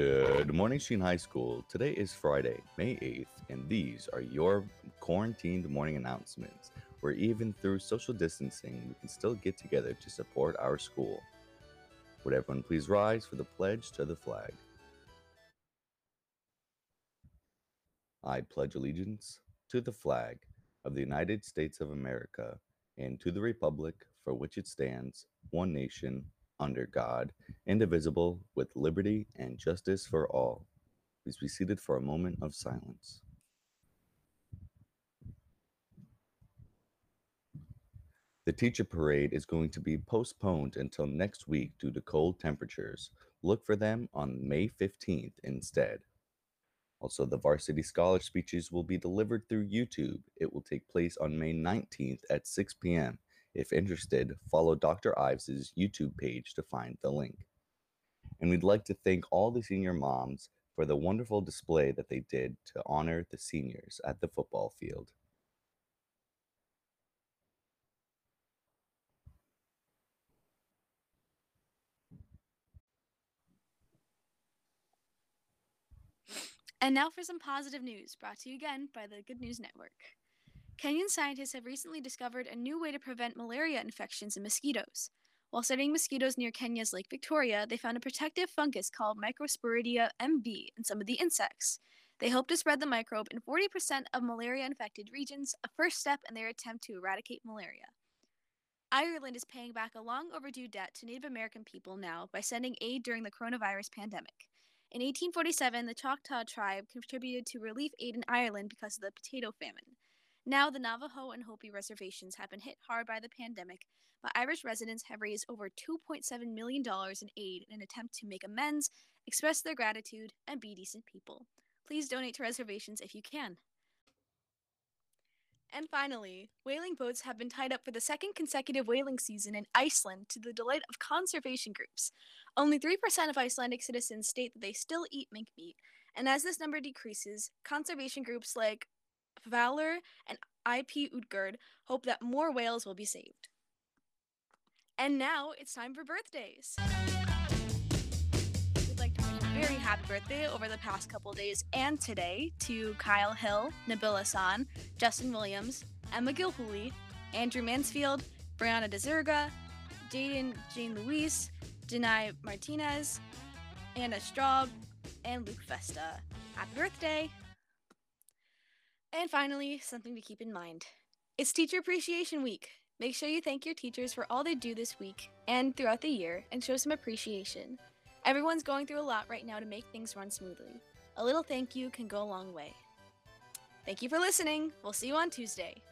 Good morning, Sheehan High School. Today is Friday, May 8th, and these are your quarantined morning announcements, where even through social distancing, we can still get together to support our school. Would everyone please rise for the pledge to the flag? I pledge allegiance to the flag of the United States of America and to the republic for which it stands, one nation, under God, indivisible, with liberty and justice for all. Please be seated for a moment of silence. The teacher parade is going to be postponed until next week due to cold temperatures. Look for them on May 15th instead. Also, the varsity scholar speeches will be delivered through YouTube. It will take place on May 19th at 6 p.m. If interested, follow Dr. Ives' YouTube page to find the link. And we'd like to thank all the senior moms for the wonderful display that they did to honor the seniors at the football field. And now for some positive news brought to you again by the Good News Network. Kenyan scientists have recently discovered a new way to prevent malaria infections in mosquitoes. While studying mosquitoes near Kenya's Lake Victoria, they found a protective fungus called Microsporidia MB in some of the insects. They hope to spread the microbe in 40% of malaria infected regions, a first step in their attempt to eradicate malaria. Ireland is paying back a long overdue debt to Native American people now by sending aid during the coronavirus pandemic. In 1847, the Choctaw tribe contributed to relief aid in Ireland because of the potato famine. Now, the Navajo and Hopi reservations have been hit hard by the pandemic, but Irish residents have raised over $2.7 million in aid in an attempt to make amends, express their gratitude, and be decent people. Please donate to reservations if you can. And finally, whaling boats have been tied up for the second consecutive whaling season in Iceland to the delight of conservation groups. Only 3% of Icelandic citizens state that they still eat minke meat, and as this number decreases, conservation groups like Valor and IP Utgard hope that more whales will be saved. And now it's time for birthdays. We'd like to wish a very happy birthday over the past couple days and today to Kyle Hill, Nabila San, Justin Williams, Emma Gilhooly, Andrew Mansfield, Brianna DeZerga, Jaden Jane Luis, Denai Martinez, Anna Straub, and Luke Festa. Happy birthday! And finally, something to keep in mind it's Teacher Appreciation Week. Make sure you thank your teachers for all they do this week and throughout the year and show some appreciation. Everyone's going through a lot right now to make things run smoothly. A little thank you can go a long way. Thank you for listening. We'll see you on Tuesday.